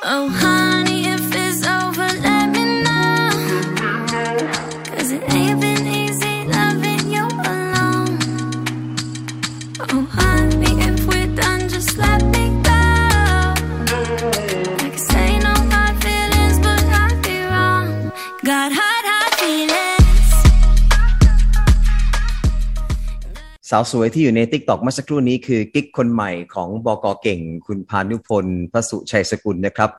Oh, honey, สาวสวยที่อยู่ใน t ิ k t o k เมื่อสักครู่นี้คือกิ๊กคนใหม่ของบกเก่ง คุณพานุพลพระสุชัยสกุลนะครับ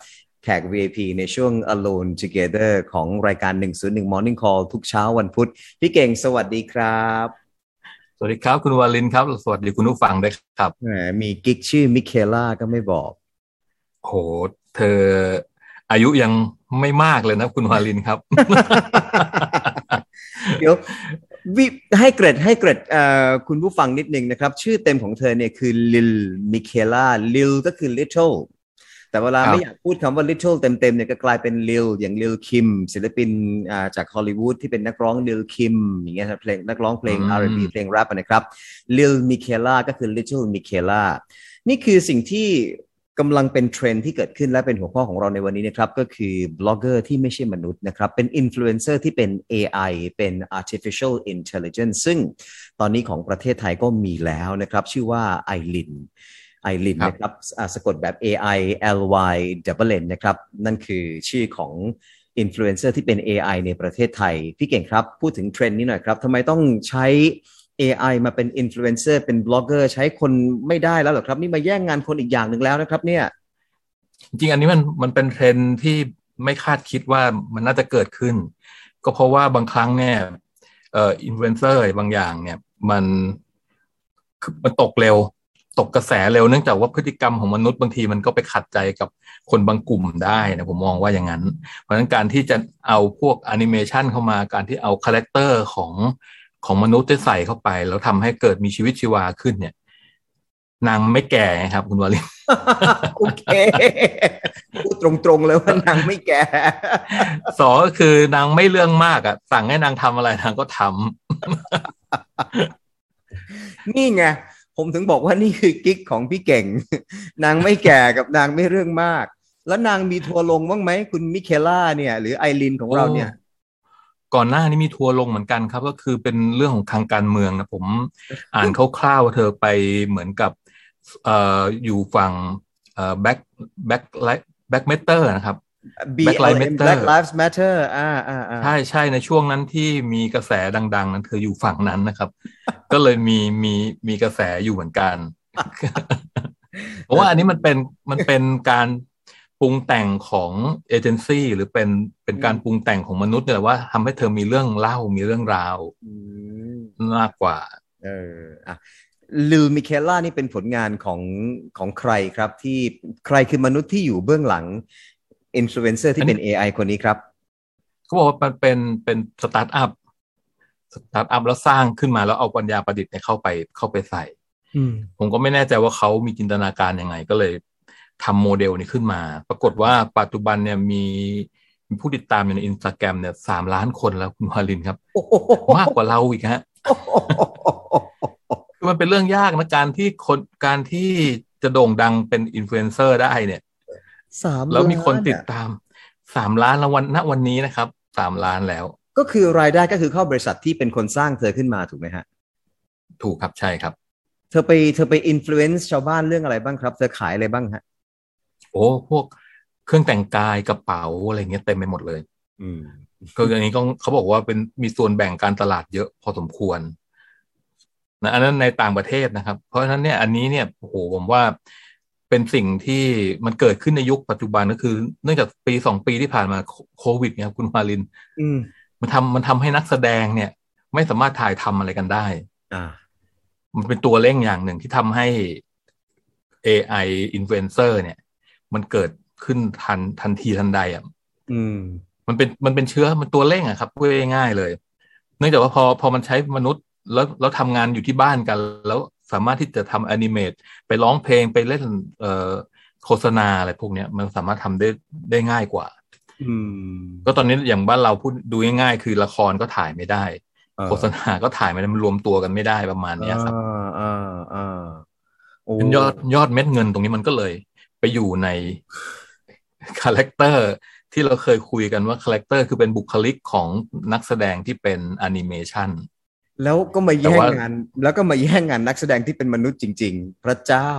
แขก VIP ในช่วง Alone Together ของรายการ 101 Morning Call ทุกเช้าวันพุธ พี่เก่งสวัสดีครับ สวัสดีครับ คุณวาลินครับ สวัสดีคุณผู้ฟังด้วยครับแหมมีกิ๊กชื่อมิเคล่าก็ไม่บอก โห เธออายุยังไม่มากเลยนะคุณวาลินครับ เดี๋ยว วิให้เกรดให้เกรดเอ่อคุณผู้ฟังนิดนึงนะครับ ชื่อเต็มของเธอเนี่ยคือลิลมิเคล่า Lil ก็คือ little แต่เวลาครับไม่อยากพูดคำว่า little เต็มๆเนี่ยก็กลายเป็น Lil อย่างลิลคิมศิลปินอ่าจากฮอลลีวูดที่เป็นนักร้องลิลคิมอย่างเงี้ยครับเพลงนักร้องเพลง R&B เพลงแร็ปนะครับลิลมิเคล่าก็คือ little มิเคล่านี่คือสิ่งที่ กำลังเป็นเทรนด์ที่เกิดขึ้นและเป็นหัวข้อของเราในวันนี้นะครับก็คือบล็อกเกอร์ที่ไม่ใช่มนุษย์นะครับเป็นอินฟลูเอนเซอร์ที่เป็น AI เป็น artificial intelligence ซึ่งตอนนี้ของประเทศไทยก็มีแล้วนะครับ ชื่อว่าไอลินไอลินครับนะครับอ่าสะกดแบบ A I L Y double N นะครับ นั่นคือชื่อของอินฟลูเอนเซอร์ที่เป็น AI ในประเทศไทย พี่เก่งครับ พูดถึงเทรนด์นี้หน่อยครับทำไมต้องใช้ AI มาเป็นอินฟลูเอนเซอร์เป็นบล็อกเกอร์ใช้คนไม่ได้แล้วหรอครับ นี่มาแย่งงานคนอีกอย่างหนึ่งแล้วนะครับ เนี่ย จริงอันนี้มันมันเป็นเทรนด์ที่ไม่คาดคิดว่ามันน่าจะเกิดขึ้น ก็เพราะว่าบางครั้งเนี่ยเอ่ออินฟลูเอนเซอร์บางอย่างเนี่ยมันมันตกเร็ว ตกกระแสเร็วเนื่องจากว่าพฤติกรรมของมนุษย์บางทีมันก็ไปขัดใจกับคนบางกลุ่มได้นะผมมองว่าอย่างนั้น เพราะฉะนั้นการที่จะเอาพวกแอนิเมชันเข้ามาการที่เอาคาแรคเตอร์ของ ของมนุษย์ที่ใส่เข้าไป แล้วทำให้เกิดมีชีวิตชีวาขึ้นเนี่ย นางไม่แก่ไงครับ คุณวาลินโอเคพูดตรงๆเลยว่านางไม่แก่สองก็คือนางไม่เรื่องมากอะ สั่งให้นางทำอะไรนางก็ทำนี่ไงผมถึงบอกว่านี่คือกิ๊กของพี่เก่ง นางไม่แก่กับนางไม่เรื่องมาก แล้วนางมีทัวร์ลงบ้างไหมคุณมิเคล่าเนี่ย หรือไอรินของเราเนี่ย ก่อนหน้านี้มีทัวร์ลงเหมือนกันครับ ก็คือเป็นเรื่องของทางการเมืองนะผมอ่านคร่าวๆว่าเธอไปเหมือนกับเอ่ออยู่ฝั่งเอ่อ Black Black Lives Black Matter นะครับ Black Lives BLM Matter Black Lives Matter อ่าอ่าอ่าใช่ใช่ในช่วงนั้นที่มีกระแสดัง ๆ นั้นเธออยู่ฝั่งนั้นนะครับ ก็เลยมีมีมีกระแสอยู่เหมือนกันเพราะว่าอันนี้มันเป็นมันเป็นการ ปรุงแต่งของเอเจนซี่หรือเป็นเป็นการปรุงแต่งของมนุษย์เนี่ยแหละว่าทำให้เธอมีเรื่องเล่ามีเรื่องราวอืมมากกว่า เอออะลิลมิเคล่านี่เป็นผลงานของของใครครับที่ใครคือมนุษย์ที่อยู่เบื้องหลังอินฟลูเอนเซอร์ที่เป็น AI คนนี้ครับ เขาบอกว่ามันเป็นเป็นสตาร์ทอัพสตาร์ทอัพแล้วสร้างขึ้นมาแล้วเอาปัญญาประดิษฐ์เนี่ยเข้าไปเข้าไปใส่ผมก็ไม่แน่ใจว่าเขามีจินตนาการยังไง ก็เลย ทำโมเดลนี้ขึ้นมา ปรากฏว่าปัจจุบันเนี่ยมีมีผู้ติดตามอยู่ในอินสตาแกรมเนี่ยสามล้านคนแล้วคุณวาลินครับ มากกว่าเราอีกฮะคือมันเป็นเรื่องยากนะการที่คนการที่จะโด่งดังเป็นอินฟลูเอนเซอร์ได้เนี่ยสามแล้วมีคนติดล้าอะตามสามล้านแล้ววันณวันนี้นะครับสามล้านแล้ว ก็คือรายได้ก็คือเข้าบริษัทที่เป็นคนสร้างเธอขึ้นมาถูกไหมฮะ ถูกครับใช่ครับ เธอไปเธอไป influence ชาวบ้านเรื่องอะไรบ้างครับ เธอขายอะไรบ้างฮะ โอ้พวกเครื่องแต่งกายกระเป๋าอะไรเงี้ยเต็มไปหมดเลย อืมก็อันนี้ก็เขาบอกว่าเป็นมีส่วนแบ่งการตลาดเยอะพอสมควรนะอันนั้นในต่างประเทศนะครับ เพราะฉะนั้นเนี่ยอันนี้เนี่ยโอ้โหผมว่าเป็นสิ่งที่มันเกิดขึ้นในยุคปัจจุบันก็คือ เนื่องจากปีสองปีที่ผ่านมาโคโควิดเนี่ยครับคุณมาลิน อืมมันทำมันทำให้นักแสดงเนี่ย ไม่สามารถถ่ายทำอะไรกันได้ อ่า มันเป็นตัวเร่งอย่างหนึ่งที่ทำให้ AI influencer เนี่ย มันเกิดขึ้นทันทันทีทันใดอะอืม มันเป็นมันเป็นเชื้อมันตัวเร่งอะครับพูดง่ายๆเลย เนื่องจากว่าพอพอมันใช้มนุษย์แล้วแล้วทำงานอยู่ที่บ้านกัน แล้วสามารถที่จะทำแอนิเมตไปร้องเพลงไปเล่นเอ่อโฆษณาอะไรพวกเนี้ยมันสามารถทำได้ได้ง่ายกว่าอืมก็ตอนนี้อย่างบ้านเราพูดดูง่ายๆ คือละครก็ถ่ายไม่ได้เออโฆษณาก็ถ่ายไม่ได้มันรวมตัวกันไม่ได้ประมาณเนี้ยครับอ่าอ่าอ่าโอ้ยอดยอดเม็ดเงินตรงนี้มันก็เลย ไปอยู่ในคาแรคเตอร์ที่เราเคยคุยกันว่าคาแรคเตอร์คือเป็นบุคลิกของนักแสดงที่เป็นแอนิเมชันแล้วก็มาแต่แย่งว่างาน แล้วก็มาแย่งงานนักแสดงที่เป็นมนุษย์จริง ๆ พระเจ้า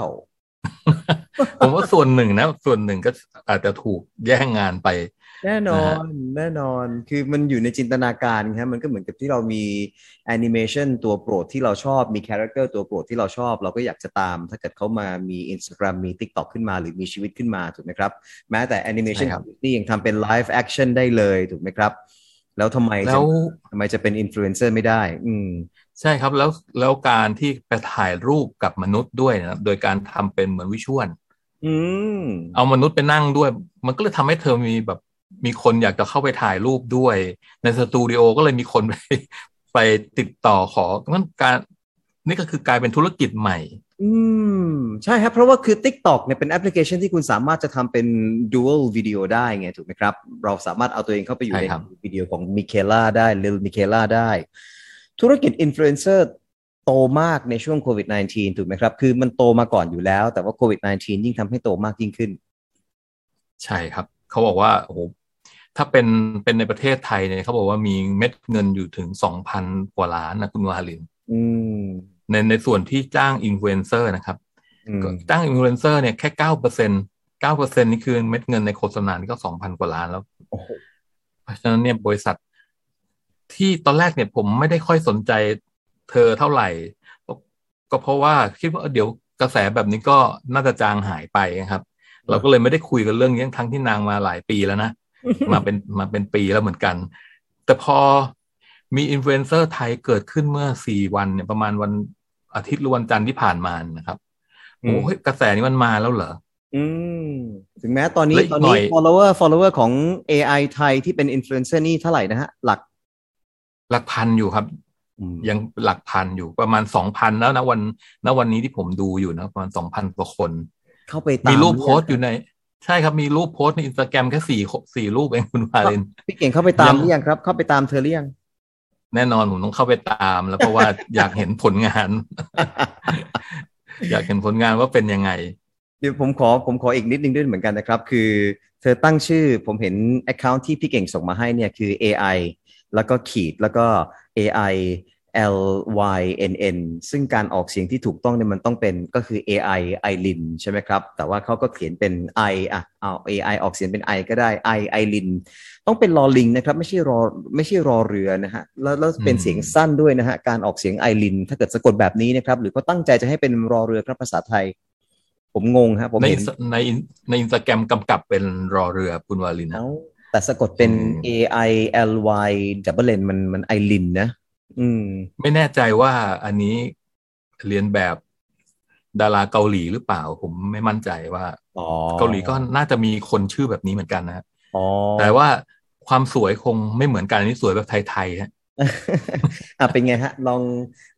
ผมว่าส่วนหนึ่งนะ ส่วนหนึ่งก็อาจจะถูกแย่งงานไป แน่นอนะฮะนแน่นอนคือมันอยู่ในจินตนาการครับมันก็เหมือนกับที่เรามีแอนิเมชันตัวโปรดที่เราชอบมีคาแรคเตอร์ตัวโปรดที่เราชอบ เราก็อยากจะตาม ถ้าเกิดเขามามี Instagram มี TikTok ขึ้นมาหรือมีชีวิตขึ้นมาถูกไหมครับ แม้แต่แอนิเมชันใช่ครับนี่ยังทำเป็น live action ได้เลยถูกไหมครับ แล้วทำไมแล้จะวทำไมจะเป็นอินฟลูเอนเซอร์ไม่ได้ อืมใช่ครับแล้วแล้วการที่ไปถ่ายรูปกับมนุษย์ด้วยนะครับโดยการทำเป็นเหมือน visualอืมเอามนุษย์ไปนั่งด้วย มันก็เลยทำให้เธอมีแบบ มีคนอยากจะเข้าไปถ่ายรูปด้วย ในสตูดิโอก็เลยมีคนไปไปติดต่อของั้นการนี่ก็คือกลายเป็นธุรกิจใหม่ อืม ใช่ครับเพราะว่าคือ TikTok เนี่ยเป็นแอปพลิเคชันที่คุณสามารถจะทำเป็น dual วิดีโอได้ไงถูกไหมครับ เราสามารถเอาตัวเองเข้าไปอยู่ใช่ในครับวิดีโอของมิเคล่าได้ลิลมิเคล่าได้ ธุรกิจอินฟลูเอนเซอร์โตมากในช่วงโควิด -19 ถูกไหมครับ คือมันโตมาก่อนอยู่แล้ว แต่ว่าโควิด -19 ยิ่งทำให้โตมากยิ่งขึ้น ใช่ครับ เขาบอกว่าโอ้โห ถ้าเป็นเป็นในประเทศไทยเนี่ยเขาบอกว่ามีเม็ดเงินอยู่ถึงสองพันกว่าล้านนะคุณวาลินอืมในในส่วนที่จ้างอินฟลูเอนเซอร์นะครับอืมก็จ้างอินฟลูเอนเซอร์เนี่ยแค่เก้าเปอร์เซ็นเก้าเปอร์เซ็นนี่คือเม็ดเงินในโฆษณานี่ก็สองพันกว่าล้านแล้วโอ้โหเพราะฉะนั้นเนี่ยบริษัทที่ตอนแรกเนี่ยผมไม่ได้ค่อยสนใจเธอเท่าไหร่ ก็ก็เพราะว่าคิดว่าเออเดี๋ยวกระแสแบบนี้ก็น่าจะจางหายไปนะครับ เราก็เลยไม่ได้คุยกันเรื่องนี้ทั้งที่นางมาหลายปีแล้วนะ มาเป็นมาเป็นปีแล้วเหมือนกัน แต่พอมีอินฟลูเอนเซอร์ไทยเกิดขึ้นเมื่อสี่วันเนี่ยประมาณวันอาทิตย์หรือวันจันทร์ที่ผ่านมานะครับอืมโอ้ยกระแสนี้มันมาแล้วเหรออืมถึงแม้ตอนนี้และอีกตอนหน่นี้อย follower follower ของ AI ไทยที่เป็นอินฟลูเอนเซอร์นี่เท่าไหร่นะฮะ หลัก หลักพันอยู่ครับอืมยังหลักพันอยู่ประมาณสองพันแล้วนะวันณวันนี้ที่ผมดูอยู่นะประมาณสองพันกว่าคน เข้าไปตามมีรูปโพสต์หอยู่ใน ใช่ครับมีรูปโพสต์ในอินสตาแกรมแค่สี่สี่รูปเองคุณวาลินพี่เก่งเข้าไปตามยังหรือยังครับ เข้าไปตามเธอหรือยังแน่นอนผมต้องเข้าไปตาม แล้วเพราะว่าอยากเห็นผลงาน อยากเห็นผลงานว่าเป็นยังไง เดี๋ยวผมขอผมขออีกนิดนึงด้วยเหมือนกันนะครับ คือ เธอตั้งชื่อผมเห็น Account ที่พี่เก่งส่งมาให้เนี่ยคือ AI แล้วก็ขีดแล้วก็ AI L Y N N ซึ่งการออกเสียงที่ถูกต้องเนี่ยมันต้องเป็นก็คือ AI i l i n ใช่ไหมครับ แต่ว่าเขาก็เขียนเป็น I อะเอา AI ออกเสียงเป็น I ก็ได้ I i l i n ต้องเป็นลอลิงนะครับ ไม่ใช่รอไม่ใช่รอเรือนะฮะแล้วแล้วเป็นเสียงสั้นด้วยนะฮะการออกเสียง i l i n ถ้าเกิดสะกดแบบนี้นะครับ หรือเขาตั้งใจจะให้เป็นรอเรือครับภาษาไทย ผมงงฮะผมในเห็นในในอินสตาแกรมกำกับเป็นรอเรือคุณวาลินนะเอ้าแต่สะกดเป็นอืม A I L Y double N มันมันไอลินนะ อืม ไม่แน่ใจว่าอันนี้เรียนแบบดาราเกาหลีหรือเปล่า ผมไม่มั่นใจว่าอ๋อเกาหลีก็น่าจะมีคนชื่อแบบนี้เหมือนกันนะอ๋อแต่ว่าความสวยคงไม่เหมือนกันอันนี้สวยแบบไทยๆฮะอะเป็นไงฮะ ลอง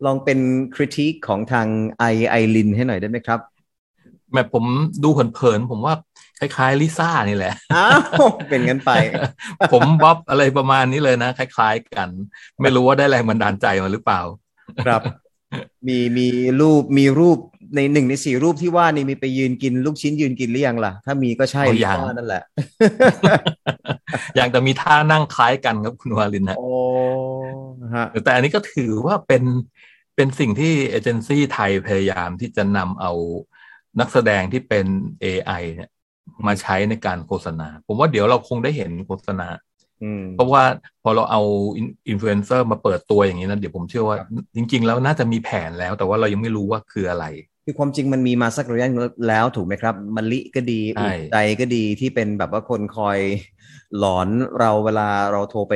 ลองเป็นคริติคของทางไอไอลินให้หน่อยได้ไหมครับแบบผมดูเผินๆผมว่า คล้ายๆลิซ่านี่แหละอ้าวเป็นงั้นไป ผมบ๊อบอะไรประมาณนี้เลยนะ คล้าย ๆ กัน ไม่รู้ว่าได้แรงบันดาลใจมาหรือเปล่า ครับ มีมีรูปมีรูปในหนึ่งในสี่รูปที่ว่านี่มีไปยืนกินลูกชิ้นยืนกินหรือยังล่ะ ถ้ามีก็ใช่เอาลิยังซ่านั่นแหละ อย่างแต่มีท่านั่งคล้ายกันครับคุณวาลินนะโอ้ฮะแต่อันนี้ก็ถือว่าเป็นเป็นสิ่งที่เอเจนซี่ไทยพยายามที่จะนำเอานักแสดงที่เป็น AI เนี่ย มาใช้ในการโฆษณา ผมว่าเดี๋ยวเราคงได้เห็นโฆษณาอืมเพราะว่าพอเราเอาอินฟลูเอนเซอร์มาเปิดตัวอย่างนี้นะเดี๋ยวผมเชื่อว่า จริง ๆ แล้วน่าจะมีแผนแล้ว แต่ว่าเรายังไม่รู้ว่าคืออะไร คือความจริงมันมีมาสักระยะหนึ่งแล้วถูกไหมครับมะลิก็ดีใช่อุดใจก็ดีที่เป็นแบบว่าคนคอยหลอนเราเวลาเราโทรไป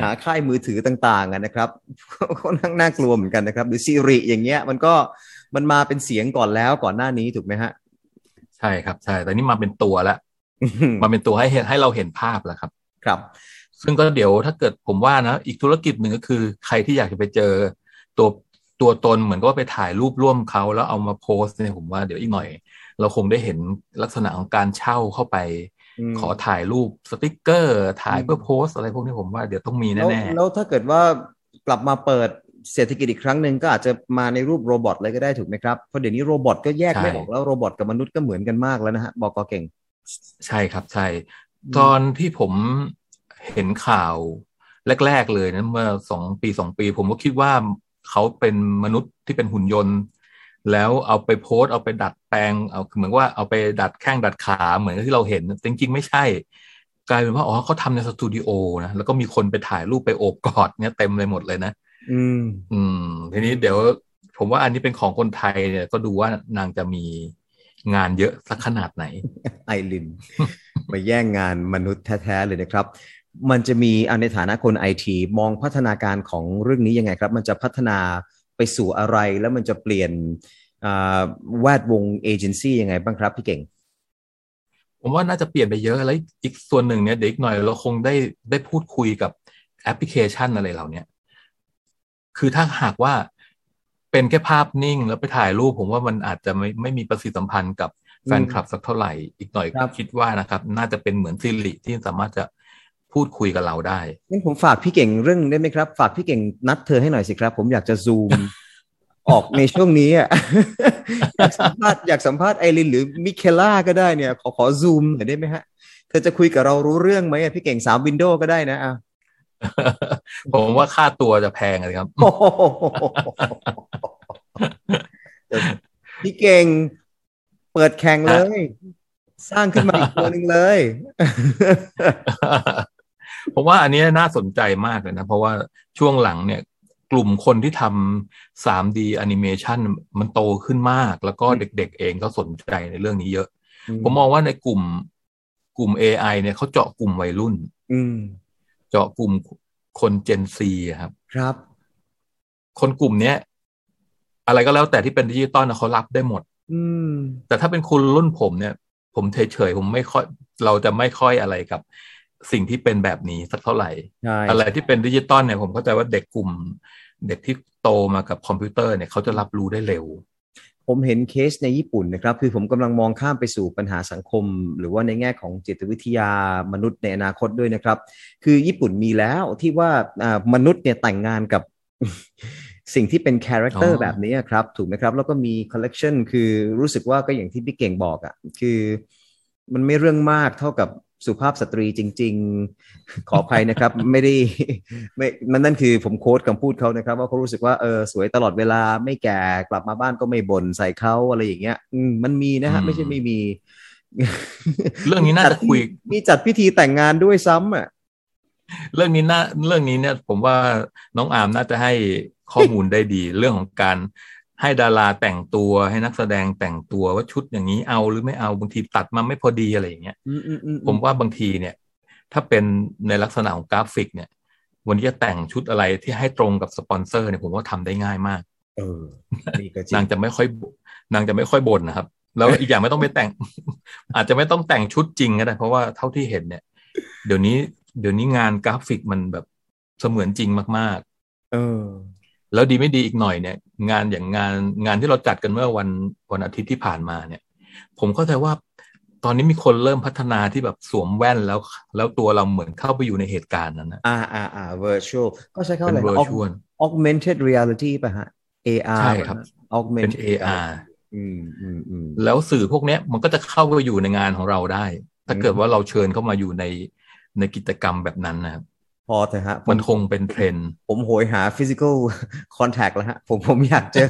หาค่ายมือถือต่างๆอะนะครับค่อนข้างน่ากลัวเหมือนกันนะครับ หรือซีริอย่างเงี้ย มันก็มันมาเป็นเสียงก่อนแล้วก่อนหน้านี้ถูกไหมฮะ ใช่ครับใช่ แต่นี่มาเป็นตัวแล้วมาเป็นตัวให้เห็นให้เราเห็นภาพแล้วครับ ครับ ซึ่งก็เดี๋ยวถ้าเกิดผมว่านะ อีกธุรกิจหนึ่งก็คือ ใครที่อยากจะไปเจอตัวตัวตนเหมือนก็ว่าไปถ่ายรูปร่วมเขาแล้วเอามาโพสต์เนี่ยผมว่าเดี๋ยวอีกหน่อย เราคงได้เห็นลักษณะของการเช่าเข้าไปอืมขอถ่ายรูปสติกเกอร์ ถ่ายอืมเพื่อโพสต์อะไรพวกนี้ผมว่าเดี๋ยวต้องมีแล้วแน่แล้วถ้าเกิดว่ากลับมาเปิด เศรษฐกิจอีกครั้งหนึ่งก็อาจจะมาในรูป robot เลยก็ได้ถูกไหมครับ เพราะเดี๋ยวนี้ robot ก็แยกไม่ออกแล้ว robot กับมนุษย์ก็เหมือนกันมากแล้วนะฮะพี่เก่ง ใช่ครับใช่ ตอนที่ผมเห็นข่าวแรก ๆ เลยนะเมื่อสองปีสองปี ผมก็คิดว่าเขาเป็นมนุษย์ที่เป็นหุ่นยนต์ แล้วเอาไปโพสต์เอาไปดัดแปลงเอาเหมือนว่าเอาไปดัดแข้งดัดขาเหมือนที่เราเห็นจริงๆไม่ใช่กลายเป็นว่าอ๋อเขาทำในสตูดิโอนะแล้วก็มีคนไปถ่ายรูปไปโอบกอดเนี่ยเต็มเลยหมดเลยนะ อืม อืม ทีนี้เดี๋ยว ผมว่าอันนี้เป็นของคนไทยเนี่ย ก็ดูว่านางจะมีงานเยอะสักขนาดไหน ไอริน มาแย่งงานมนุษย์แท้ ๆ เลยนะครับ มันจะมีอันในฐานะคนไอทีมองพัฒนาการของเรื่องนี้ยังไงครับ มันจะพัฒนาไปสู่อะไรแล้วมันจะเปลี่ยนอ่าแวดวงเอเจนซี่ยังไงบ้างครับพี่เก่ง ผมว่าน่าจะเปลี่ยนไปเยอะแล้วอีกส่วนหนึ่งเนี่ยเด็กหน่อยเราคงได้ได้พูดคุยกับแอปพลิเคชันอะไรเหล่าเนี้ย คือถ้าหากว่าเป็นแค่ภาพนิ่งแล้วไปถ่ายรูป ผมว่ามันอาจจะไม่ไม่มีประสิทธิสัมพันธ์กับแฟนคลับสักเท่าไหร่อีกหน่อยครับคิดว่านะครับ น่าจะเป็นเหมือนซิริที่สามารถจะพูดคุยกับเราได้งั้นผมฝากพี่เก่งเรื่องได้ไหมครับ ฝากพี่เก่งนัดเธอให้หน่อยสิครับ ผมอยากจะซูมออกในช่วงนี้อะอยากสัมภาษณ์อยากสัมภาษณ์ไอรินหรือมิเคล่าก็ได้เนี่ย ขอขอซูมหน่อยได้ไหมฮะ เธอจะคุยกับเรารู้เรื่องไหมอะพี่เก่งสามวินโดว์ก็ได้นะอะ ผมว่าค่าตัวจะแพงเลยครับโอ้โหพี่เก่งเปิดแข่งเลย สร้างขึ้นมาอีกตัวหนึ่งเลย ผมว่าอันนี้น่าสนใจมากเลยนะ เพราะว่าช่วงหลังเนี่ย กลุ่มคนที่ทำ 3D animation มันโตขึ้นมาก แล้วก็เด็กๆเองก็สนใจในเรื่องนี้เยอะ ผมมองว่าในกลุ่มกลุ่ม AI เนี่ยเขาเจาะกลุ่มวัยรุ่นอืม เจาะกลุ่มคนเจนซีครับ ครับ คนกลุ่มเนี้ย อะไรก็แล้วแต่ที่เป็นดิจิตอลนะเขารับได้หมด อืม แต่ถ้าเป็นคนรุ่นผมเนี่ย ผมเฉยๆผมไม่ค่อย เราจะไม่ค่อยอะไรกับสิ่งที่เป็นแบบนี้สักเท่าไหร่ใช่อะไรที่เป็นดิจิตอลเนี่ยผมเข้าใจว่าเด็กกลุ่ม เด็กที่โตมากับคอมพิวเตอร์เนี่ยเขาจะรับรู้ได้เร็ว ผมเห็นเคสในญี่ปุ่นนะครับ คือผมกำลังมองข้ามไปสู่ปัญหาสังคม หรือว่าในแง่ของจิตวิทยามนุษย์ในอนาคตด้วยนะครับ คือญี่ปุ่นมีแล้วที่ว่าอ่ามนุษย์เนี่ยแต่งงานกับสิ่งที่เป็น character อ๋อแบบนี้ครับ ถูกไหมครับ แล้วก็มีคอลเลกชันคือรู้สึกว่าก็อย่างที่พี่เก่งบอกอะ่ะ คือมันไม่เรื่องมากเท่ากับ สุภาพสตรีจริง ๆ ขออภัยนะครับ ไม่ได้ไม่มันนั่นคือผม quote คำพูดเขานะครับ ว่าเขารู้สึกว่าเออสวยตลอดเวลาไม่แก่กลับมาบ้านก็ไม่บ่นใส่เขาอะไรอย่างเงี้ยอืมมันมีนะฮะอืมไม่ใช่ไม่มี เรื่องนี้น่าจะคุย มีจัดพิธีแต่งงานด้วยซ้ำอะเรื่องนี้น่าเรื่องนี้เนี่ย ผมว่าน้องอาร์มน่าจะให้ข้อมูลได้ดี เรื่องของการ ให้ดาราแต่งตัวให้นักแสดงแต่งตัวว่าชุดอย่างนี้เอาหรือไม่เอาบางทีตัดมาไม่พอดีอะไรอย่างเงี้ยอืมอืมอืมผมว่าบางทีเนี่ย ถ้าเป็นในลักษณะของกราฟิกเนี่ย วันนี้จะแต่งชุดอะไรที่ให้ตรงกับสปอนเซอร์เนี่ยผมว่าทำได้ง่ายมาก เออนี่ก็จริง นางจะไม่ค่อยบ่นางจะไม่ค่อยบ่นนะครับ แล้วอีกอย่างไม่ต้องไปแต่ง อาจจะไม่ต้องแต่งชุดจริงก็ได้เพราะว่าเท่าที่เห็นเนี่ย เดี๋ยวนี้ เดี๋ยวนี้งานกราฟิกมันแบบเสมือนจริงมากเออๆ แล้วดีไม่ดีอีกหน่อยเนี่ย งานอย่างงานงานที่เราจัดกันเมื่อวันวันอาทิตย์ที่ผ่านมาเนี่ย ผมเข้าใจว่าตอนนี้มีคนเริ่มพัฒนาที่แบบสวมแว่นแล้ว แล้วตัวเราเหมือนเข้าไปอยู่ในเหตุการณ์นั้นนะอ่าอ่าอ่า virtual ก็ใช้คำเป็นอะไรนะ virtual augmented reality ป่ะฮะ AR ใช่ครับป่ะฮะเป็น augmented AR อืมอืมอืมแล้วสื่อพวกเนี้ยมันก็จะเข้าไปอยู่ในงานของเราได้ ถ้าเกิดว่าเราเชิญเข้ามาอยู่ในในกิจกรรมแบบนั้นนะครับ พอเถอะฮะผมันคงเป็นเทรนด์ผมโหยหา physical contact แล้วฮะ ผมผมอยากเจอ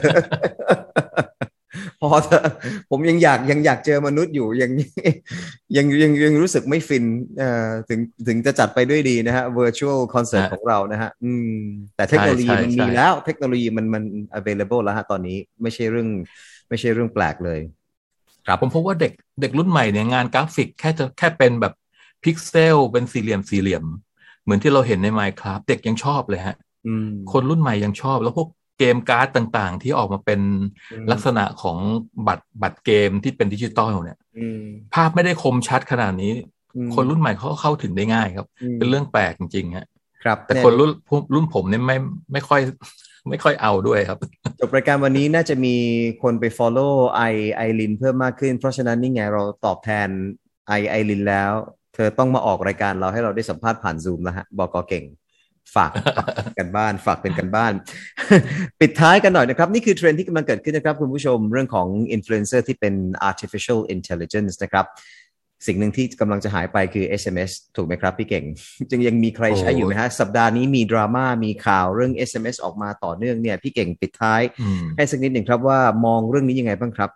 พอเถอะผมยังอยากยังอยากเจอมนุษย์อยู่ยังยังยังยังรู้สึกไม่ฟินเอ่อถึงถึงจะจัดไปด้วยดีนะฮะ virtual concert ฮะของเรานะฮะ อืม แต่เทคโนโลยีใช่มันใช่มีแล้วเทคโนโลยีมันมัน available แล้วฮะตอนนี้ไม่ใช่เรื่องไม่ใช่เรื่องแปลกเลยครับผมพบว่าเด็กเด็กรุ่นใหม่เนี่ยงานกราฟิกแค่จะแค่เป็นแบบพิกเซลเป็นสี่เหลี่ยมสี่เหลี่ยมเห มือนที่เราเห็นใน Minecraft เด็กยังชอบเลยฮะอืมคนรุ่นใหม่ยังชอบ แล้วพวกเกมการ์ดต่างๆ ที่ออกมาเป็นอืมลักษณะของบัตรบัตรเกมที่เป็นดิจิตอลเนี่ยอืมภาพไม่ได้คมชัดขนาดนี้อืมคนรุ่นใหม่เขาก็เข้าถึงได้ง่ายครับอืมเป็นเรื่องแปลกจริงๆฮะครับ แต่คนรุ่นรุ่นผมเนี่ยไม่ไม่ค่อยไม่ค่อยเอาด้วยครับ จบรายการวันนี้น่าจะมีคนไป follow ไอไอรินเพิ่มมากขึ้น เพราะฉะนั้นนี่ไงเราตอบแทนไอไอรินแล้ว เธอต้องมาออกรายการเราให้เราได้สัมภาษณ์ผ่านซูมแล้วฮะพี่เก่ง ฝากฝากการบ้านฝากเป็นการบ้าน ปิดท้ายกันหน่อยนะครับ นี่คือเทรนด์ที่กำลังเกิดขึ้นนะครับ คุณผู้ชมเรื่องของอินฟลูเอนเซอร์ที่เป็น artificial intelligence นะครับ สิ่งหนึ่งที่กำลังจะหายไปคือ SMS ถูกไหมครับพี่เก่ง จึงยังมีใครใช้อยู่ไหมฮะ สัปดาห์นี้มีดราม่ามีข่าวเรื่อง SMS ออกมาต่อเนื่องเนี่ยพี่เก่งปิดท้ายอืมให้สักนิดหนึ่งครับว่ามองเรื่องนี้ยังไงบ้างครับ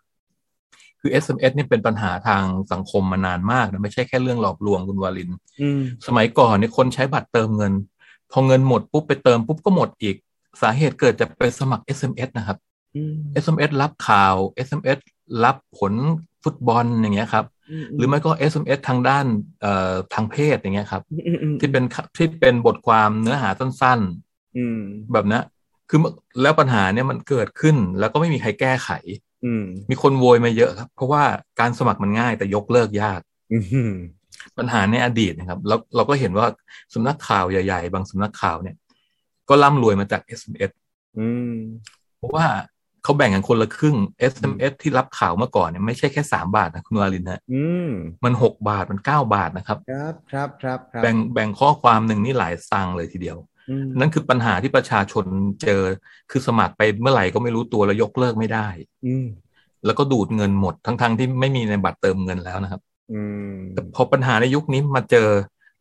คือ SMS นี่เป็นปัญหาทางสังคมมานานมากนะไม่ใช่แค่เรื่องหลอกลวงคุณวาลินอืมสมัยก่อนเนี่ยคนใช้บัตรเติมเงิน พอเงินหมดปุ๊บไปเติมปุ๊บก็หมดอีก สาเหตุเกิดจากไปสมัคร SMS นะครับอืม SMS รับข่าว SMS รับผลฟุตบอลอย่างเงี้ยครับหรือไม่ก็ SMS ทางด้านเอ่อทางเพศอย่างเงี้ยครับอืมอืมที่เป็นที่เป็นบทความเนื้อหาสั้นอืมๆแบบนั้นคือแล้วปัญหาเนี่ยมันเกิดขึ้นแล้วก็ไม่มีใครแก้ไขอื มมีคนโวยมาเยอะครับ เพราะว่าการสมัครมันง่ายแต่ยกเลิกยากอืมปัญหาในอดีตนะครับ แล้วเราก็เห็นว่าสำนักข่าวใหญ่ๆ บางสำนักข่าวเนี่ย ก็ร่ำรวยมาจาก SMS อืมเพราะว่าเขาแบ่งกันคนละครึ่ง SMS ที่รับข่าวเมื่อก่อนเนี่ยไม่ใช่แค่สามบาทนะคุณวาลินฮะอืมมันหกบาทมันเก้าบาทนะครับครับ ครับครับครับแบ่งแบ่งข้อความหนึ่งนี่หลายสตังค์เลยทีเดียวอืม นั่นคือปัญหาที่ประชาชนเจอ คือสมัครไปเมื่อไหร่ก็ไม่รู้ตัวแล้วยกเลิกไม่ได้ อืมแล้วก็ดูดเงินหมดทั้งๆที่ไม่มีในบัตรเติมเงินแล้วนะครับ อืมแต่พอปัญหาในยุคนี้มาเจอ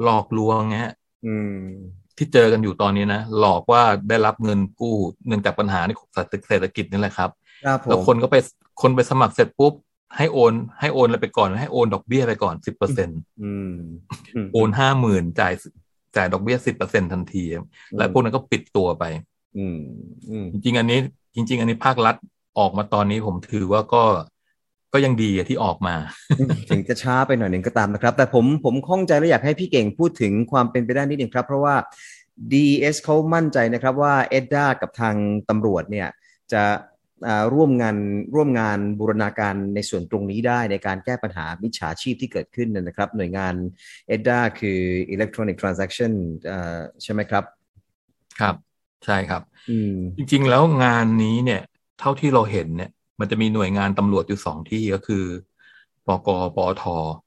หลอกลวงเงี้ยอืมที่เจอกันอยู่ตอนนี้นะหลอกว่าได้รับเงินกู้เนื่องจากปัญหาในเศรษฐกิจนี่แหละครับครับผมแล้วคนก็ไปคนไปสมัครเสร็จปุ๊บให้โอน ให้โอนอะไรไปก่อน ให้โอนดอกเบี้ยไปก่อนสิบเปอร์เซ็นอืมมโอนห้าหมื่นจ่าย จ่ายดอกเบี้ยสิบเปอร์เซ็นทันทีแล้วพวกนั้นก็ปิดตัวไปอืมอืมจริง ๆ อันนี้ จริง ๆ อันนี้ภาครัฐออกมาตอนนี้ผมถือว่าก็ก็ยังดีอะที่ออกมา ถึงจะช้าไปหน่อยหนึ่งก็ตามนะครับ แต่ผมผมข้องใจและอยากให้พี่เก่งพูดถึงความเป็นไปได้นิดหนึ่งครับ เพราะว่า DS เขามั่นใจนะครับว่าเอ็ดด้ากับทางตำรวจเนี่ย จะอ่า ร่วมงานร่วมงานบูรณาการในส่วนตรงนี้ได้ในการแก้ปัญหามิจฉาชีพที่เกิดขึ้นนะครับ หน่วยงานเอ็ดด้าคือ Electronic Transaction อ่าใช่ไหมครับ ครับ ใช่ครับอืมจริง ๆ แล้วงานนี้เนี่ย เท่าที่เราเห็นเนี่ย มันจะมีหน่วยงานตำรวจอยู่สองที่ก็คือปกปอท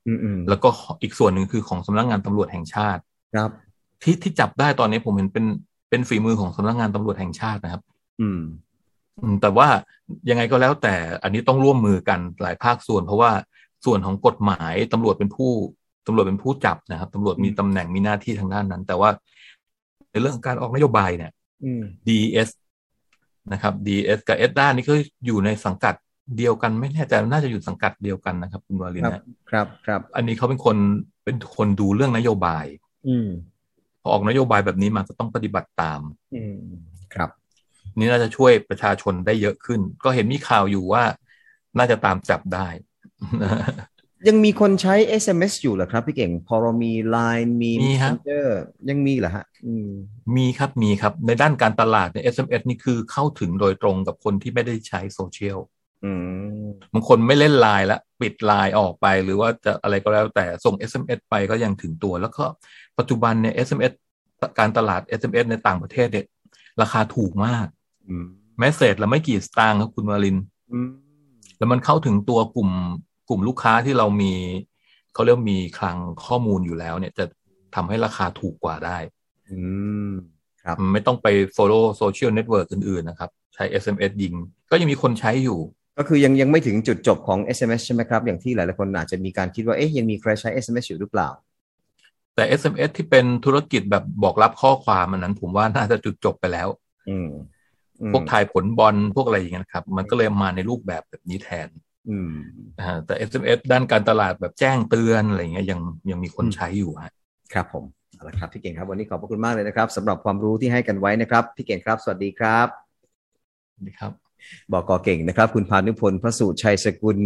อืมอืมแล้วก็อีกส่วนหนึ่งคือของสำนักงานตำรวจแห่งชาติ ครับ ที่ที่จับได้ตอนนี้ผมเห็นเป็นเป็นฝีมือของสำนักงานตำรวจแห่งชาตินะครับ อืมอืม แต่ว่ายังไงก็แล้วแต่อันนี้ต้องร่วมมือกันหลายภาคส่วน เพราะว่าส่วนของกฎหมายตำรวจเป็นผู้ตำรวจเป็นผู้จับนะครับตำรวจมีตำแหน่งมีหน้าที่ทางด้านนั้น แต่ว่าในเรื่องการออกนโยบายเนี่ยอืม DES นะครับ DES กับเอสด้านี่ก็อยู่ในสังกัดเดียวกันไม่แน่ใจน่าจะอยู่สังกัดเดียวกันนะครับ คุณวาลินครับนะครับครับ อันนี้เขาเป็นคนเป็นคนดูเรื่องนโยบาย อืมพอออกนโยบายแบบนี้มาก็ต้องปฏิบัติตาม อืมครับ นี่น่าจะช่วยประชาชนได้เยอะขึ้น ก็เห็นมีข่าวอยู่ว่า น่าจะตามจับได้ ยังมีคนใช้ SMS อยู่เหรอครับ พี่เก่ง พอเรามี Line มีมีครับ Messenger ยังมีเหรอฮะอืมมีครับมีครับ ในด้านการตลาดเนี่ย SMS นี่คือเข้าถึงโดยตรงกับคนที่ไม่ได้ใช้โซเชียลอืมบางคนไม่เล่นไลน์แล้วปิดไลน์ออกไปหรือว่าจะอะไรก็แล้วแต่ส่ง SMS ไปก็ยังถึงตัว แล้วก็ปัจจุบันเนี่ย SMS การตลาด SMS ในต่างประเทศเนี่ยราคาถูกมากอืม message ละไม่กี่สตางค์ครับคุณวาลินอืมแล้วมันเข้าถึงตัวกลุ่มกลุ่มลูกค้าที่เรามีเขาเรียกว่ามีคลังข้อมูลอยู่แล้ว เนี่ยจะทำให้ราคาถูกกว่าได้อืมครับมันไม่ต้องไป follow social network อื่นๆนะครับ ใช้ SMS ยิง ก็ยังมีคนใช้อยู่ ก็คือยังยังไม่ถึงจุดจบของ SMS ใช่ไหมครับ อย่างที่หลายๆคนอาจจะมีการคิดว่าเอ๊ะยังมีใครใช้ SMS อยู่หรือเปล่า แต่ SMS ที่เป็นธุรกิจแบบบอกรับข้อความอันนั้น ผมว่าน่าจะจุดจบไปแล้ว อืมอืม พวกถ่ายผลบอลพวกอะไรอย่างเงี้ยนะครับ มันก็เลยมาในรูปแบบแบบนี้แทนอืมนะฮะแต่ SMS ด้านการตลาดแบบแจ้งเตือนอะไรอย่างเงี้ยยังยังมีคนใช้อยู่ฮะครับผมเอาละครับพี่เก่งครับวันนี้ขอบพระคุณมากเลยนะครับสำหรับความรู้ที่ให้กันไว้นะครับพี่เก่งครับ สวัสดีครับนะครับบอกกอเก่งนะครับ คุณพานุพลพระสุชัยสกุล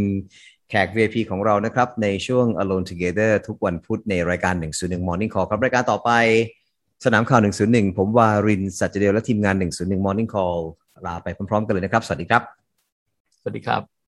แขก VIP ของเรานะครับ ในช่วง Alone Together ทุกวันพุธในรายการ 101 Morning Call ครับ รายการต่อไป สนามข่าว 101 ผมวารินสัจเดลและทีมงาน 101 Morning Call ลาไปพร้อมๆกันเลยนะครับ สวัสดีครับ สวัสดีครับ